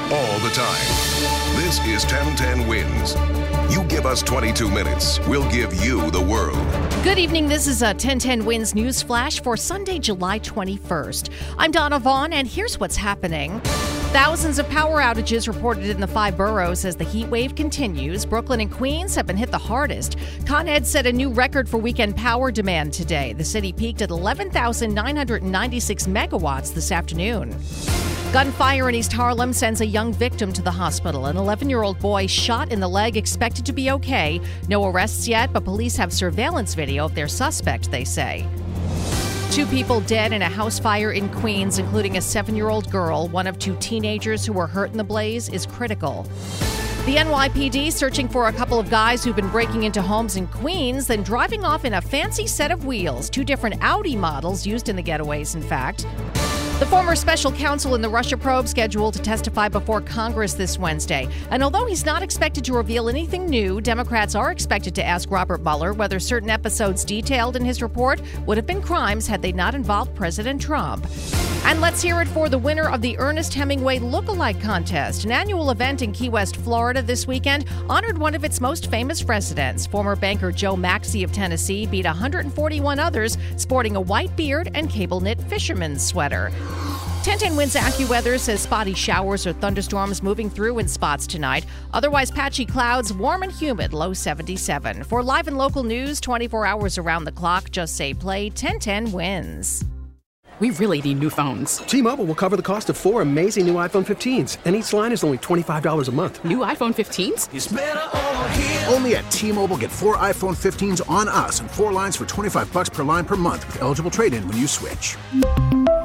All the time. This is 1010 Wins. You give us 22 minutes, we'll give you the world. Good evening. This is a 1010 Wins News Flash for Sunday, July 21st. I'm Donna Vaughn, and here's what's happening. Thousands of power outages reported in the five boroughs as the heat wave continues. Brooklyn and Queens have been hit the hardest. Con Ed set a new record for weekend power demand today. The city peaked at 11,996 megawatts this afternoon. Gunfire in East Harlem sends a young victim to the hospital. An 11 year old boy shot in the leg, expected to be okay. No arrests yet, but police have surveillance video of their suspect, they say. Two people dead in a house fire in Queens, including a seven year old girl. One of two teenagers who were hurt in the blaze is critical. The NYPD searching for a couple of guys who've been breaking into homes in Queens, then driving off in a fancy set of wheels. Two different Audi models used in the getaways, in fact. The former special counsel in the Russia probe scheduled to testify before Congress this Wednesday. And although he's not expected to reveal anything new, Democrats are expected to ask Robert Mueller whether certain episodes detailed in his report would have been crimes had they not involved President Trump. And let's hear it for the winner of the Ernest Hemingway Lookalike Contest. An annual event in Key West, Florida this weekend honored one of its most famous residents. Former banker Joe Maxey of Tennessee beat 141 others sporting a white beard and cable knit fisherman's sweater. 1010 Wins AccuWeather says spotty showers or thunderstorms moving through in spots tonight. Otherwise, patchy clouds, warm and humid, low 77. For live and local news 24 hours around the clock, just say play 1010 Wins. We really need new phones. T-Mobile will cover the cost of four amazing new iPhone 15s, and each line is only $25 a month. New iPhone 15s? Only at T-Mobile get four iPhone 15s on us and four lines for 25 bucks per line per month with eligible trade-in when you switch.